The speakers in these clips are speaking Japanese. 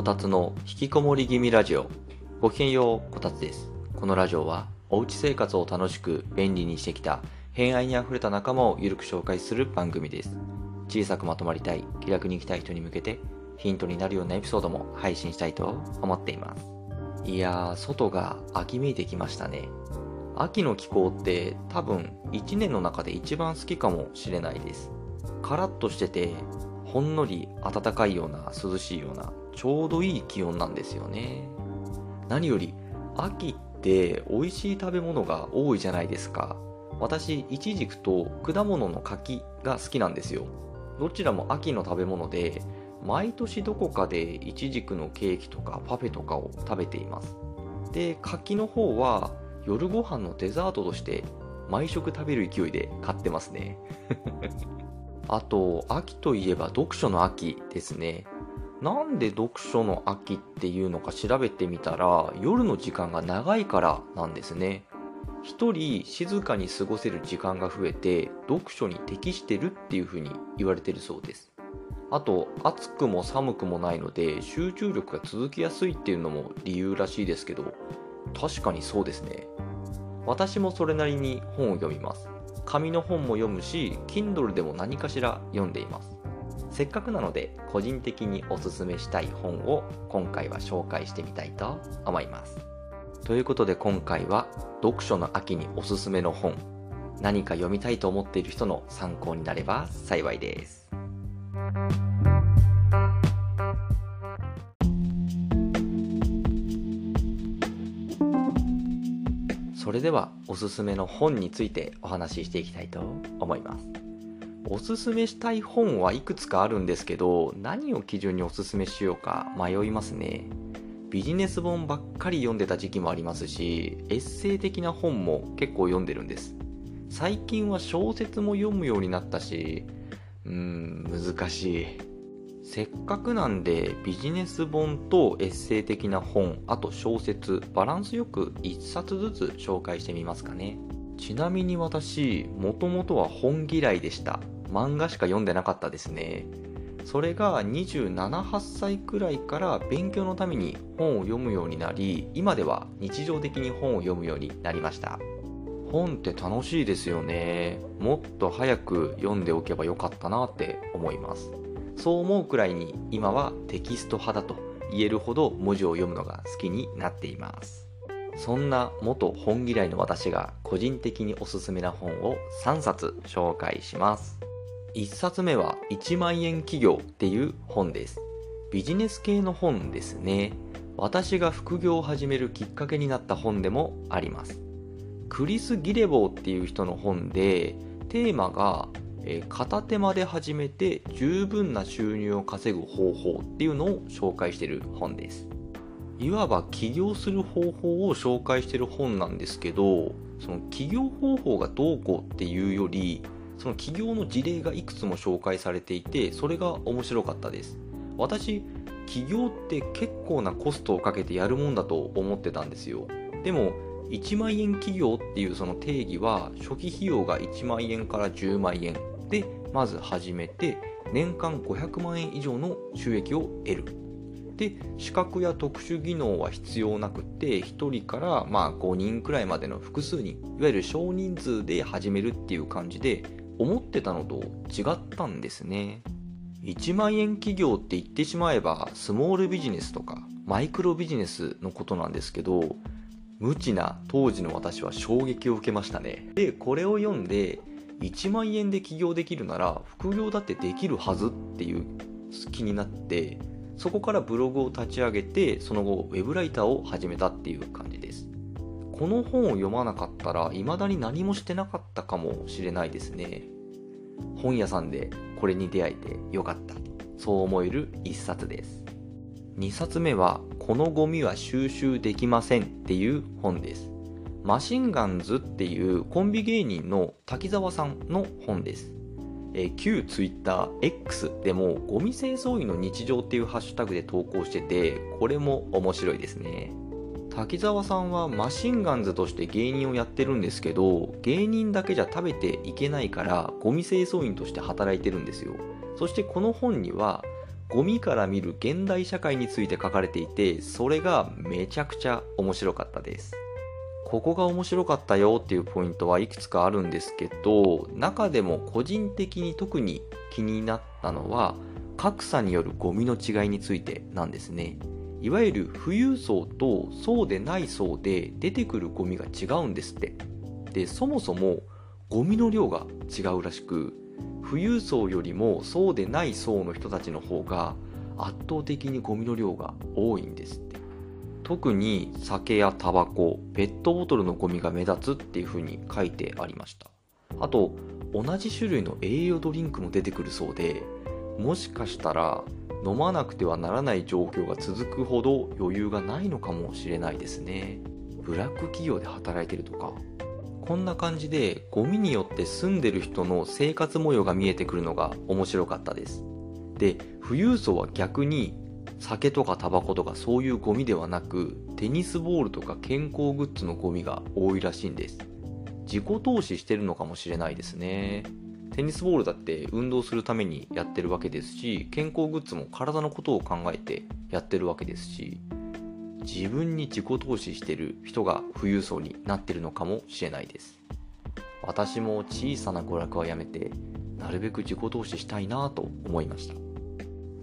こたつの引きこもり気味ラジオ。ごきげんよう、こたつです。このラジオは、おうち生活を楽しく便利にしてきた、偏愛にあふれた仲間をゆるく紹介する番組です。小さくまとまりたい、気楽に生きたい人に向けて、ヒントになるようなエピソードも配信したいと思っています。いやー、外が秋めいてきましたね。秋の気候って多分1年の中で一番好きかもしれないです。カラッとしてて、ほんのり暖かいような涼しいようなちょうどいい気温なんですよね。何より秋って美味しい食べ物が多いじゃないですか。私、イチジクと果物の柿が好きなんですよ。どちらも秋の食べ物で、毎年どこかでイチジクのケーキとかパフェとかを食べています。で、柿の方は夜ご飯のデザートとして毎食食べる勢いで買ってますね。あと、秋といえば読書の秋ですね。なんで読書の秋っていうのか調べてみたら、夜の時間が長いからなんですね。一人静かに過ごせる時間が増えて、読書に適してるっていう風に言われてるそうです。あと、暑くも寒くもないので、集中力が続きやすいっていうのも理由らしいですけど、確かにそうですね。私もそれなりに本を読みます。紙の本も読むし、Kindle でも何かしら読んでいます。せっかくなので、個人的におすすめしたい本を今回は紹介してみたいと思います。ということで今回は、読書の秋におすすめの本、何か読みたいと思っている人の参考になれば幸いです。それではおすすめの本についてお話ししていきたいと思います。おすすめしたい本はいくつかあるんですけど、何を基準におすすめしようか迷いますね。ビジネス本ばっかり読んでた時期もありますし、エッセイ的な本も結構読んでるんです。最近は小説も読むようになったし、うーん、難しい。せっかくなんでビジネス本とエッセイ的な本、あと小説、バランスよく1冊ずつ紹介してみますかね。ちなみに私、もともとは本嫌いでした。漫画しか読んでなかったですね。それが27、8歳くらいから勉強のために本を読むようになり、今では日常的に本を読むようになりました。本って楽しいですよね。もっと早く読んでおけばよかったなって思います。そう思うくらいに今はテキスト派だと言えるほど文字を読むのが好きになっています。そんな元本嫌いの私が個人的におすすめな本を3冊紹介します。1冊目は1万円企業っていう本です。ビジネス系の本ですね。私が副業を始めるきっかけになった本でもあります。クリス・ギレボーっていう人の本で、テーマが、え片手間で始めて十分な収入を稼ぐ方法っていうのを紹介している本です。いわば起業する方法を紹介している本なんですけど、その起業方法がどうこうっていうより、その起業の事例がいくつも紹介されていて、それが面白かったです。私、起業って結構なコストをかけてやるもんだと思ってたんですよ。でも、1万円企業っていうその定義は、初期費用が1万円から10万円で、まず始めて、年間500万円以上の収益を得る。で資格や特殊技能は必要なくて1人からまあ5人くらいまでの複数人いわゆる少人数で始めるっていう感じで思ってたのと違ったんですね。1万円企業って言ってしまえばスモールビジネスとかマイクロビジネスのことなんですけど無知な当時の私は衝撃を受けましたね。でこれを読んで1万円で起業できるなら副業だってできるはずっていう気になってそこからブログを立ち上げて、その後ウェブライターを始めたっていう感じです。この本を読まなかったら、未だに何もしてなかったかもしれないですね。本屋さんでこれに出会えてよかった。そう思える一冊です。2冊目は、このゴミは収集できませんっていう本です。マシンガンズっていうコンビ芸人の滝沢さんの本です。えー旧 TwitterX でもゴミ清掃員の日常っていうハッシュタグで投稿しててこれも面白いですね。滝沢さんはマシンガンズとして芸人をやってるんですけど芸人だけじゃ食べていけないからゴミ清掃員として働いてるんですよ。そしてこの本にはゴミから見る現代社会について書かれていてそれがめちゃくちゃ面白かったです。ここが面白かったよっていうポイントはいくつかあるんですけど中でも個人的に特に気になったのは格差によるゴミの違いについてなんですね。いわゆる富裕層とそうでない層で出てくるゴミが違うんですって。でそもそもゴミの量が違うらしく富裕層よりもそうでない層の人たちの方が圧倒的にゴミの量が多いんです。って特に酒やタバコペットボトルのゴミが目立つっていう風に書いてありました。あと同じ種類の栄養ドリンクも出てくるそうでもしかしたら飲まなくてはならない状況が続くほど余裕がないのかもしれないですね。ブラック企業で働いてるとか。こんな感じでゴミによって住んでる人の生活模様が見えてくるのが面白かったです。で富裕層は逆に酒とかタバコとかそういうゴミではなくテニスボールとか健康グッズのゴミが多いらしいんです。自己投資してるのかもしれないですね。テニスボールだって運動するためにやってるわけですし健康グッズも体のことを考えてやってるわけですし自分に自己投資してる人が富裕層になってるのかもしれないです。私も小さな娯楽はやめてなるべく自己投資したいなと思いました。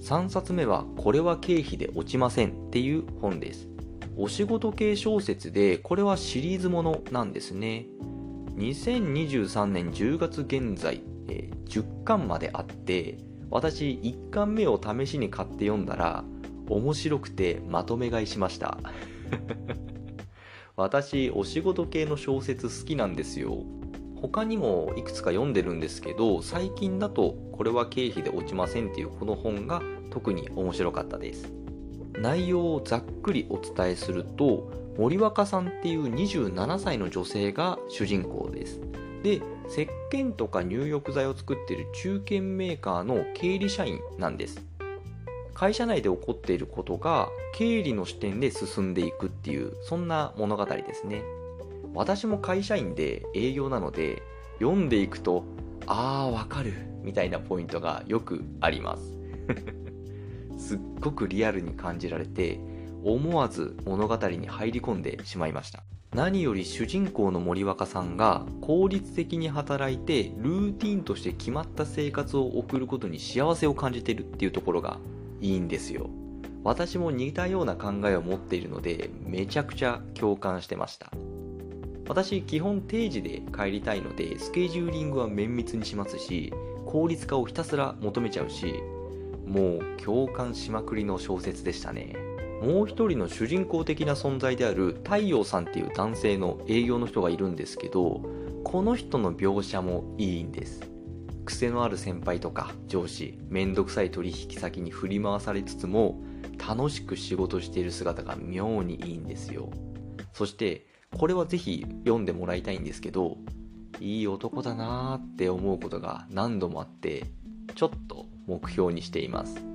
3冊目はこれは経費で落ちませんっていう本です。お仕事系小説でこれはシリーズものなんですね。2023年10月現在、え、10巻まであって私1巻目を試しに買って読んだら面白くてまとめ買いしました。私お仕事系の小説好きなんですよ。他にもいくつか読んでるんですけど最近だとこれは経費で落ちませんっていうこの本が特に面白かったです。内容をざっくりお伝えすると森若さんっていう27歳の女性が主人公です。で石鹸とか入浴剤を作ってる中堅メーカーの経理社員なんです。会社内で起こっていることが経理の視点で進んでいくっていうそんな物語ですね。私も会社員で営業なので読んでいくとあーわかるみたいなポイントがよくあります。すっごくリアルに感じられて思わず物語に入り込んでしまいました。何より主人公の森若さんが効率的に働いてルーティンとして決まった生活を送ることに幸せを感じてるっていうところがいいんですよ。私も似たような考えを持っているのでめちゃくちゃ共感してました。私基本定時で帰りたいのでスケジューリングは綿密にしますし効率化をひたすら求めちゃうしもう共感しまくりの小説でしたね。もう一人の主人公的な存在である太陽さんっていう男性の営業の人がいるんですけどこの人の描写もいいんです。癖のある先輩とか上司めんどくさい取引先に振り回されつつも楽しく仕事している姿が妙にいいんですよ。そしてこれはぜひ読んでもらいたいんですけどいい男だなーって思うことが何度もあってちょっと目標にしています。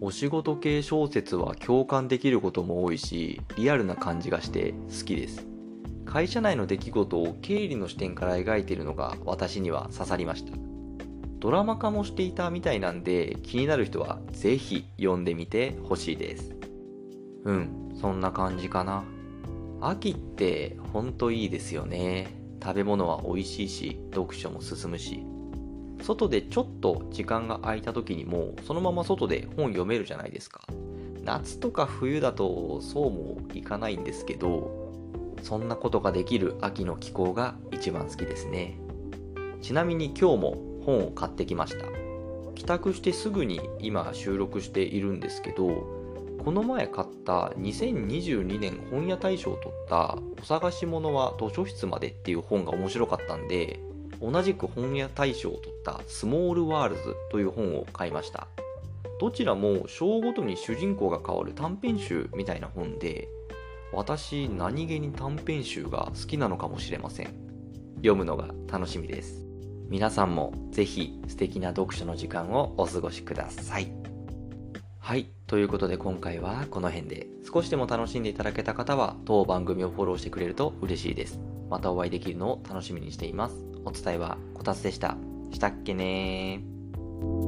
お仕事系小説は共感できることも多いしリアルな感じがして好きです。会社内の出来事を経理の視点から描いているのが私には刺さりました。ドラマ化もしていたみたいなんで気になる人はぜひ読んでみてほしいです。うんそんな感じかな。秋ってほんといいですよね。食べ物は美味しいし読書も進むし。外でちょっと時間が空いた時にもそのまま外で本読めるじゃないですか。夏とか冬だとそうもいかないんですけどそんなことができる秋の気候が一番好きですね。ちなみに今日も本を買ってきました。帰宅してすぐに今収録しているんですけどこの前買った2022年本屋大賞を取った「お探し物は図書室まで」っていう本が面白かったんで同じく本屋大賞を取った「スモールワールズ」という本を買いました。どちらも章ごとに主人公が変わる短編集みたいな本で私何気に短編集が好きなのかもしれません。読むのが楽しみです。皆さんもぜひ素敵な読書の時間をお過ごしください。はい。ということで今回はこの辺で少しでも楽しんでいただけた方は当番組をフォローしてくれると嬉しいです。またお会いできるのを楽しみにしています。お伝えはこたつでした。したっけねー。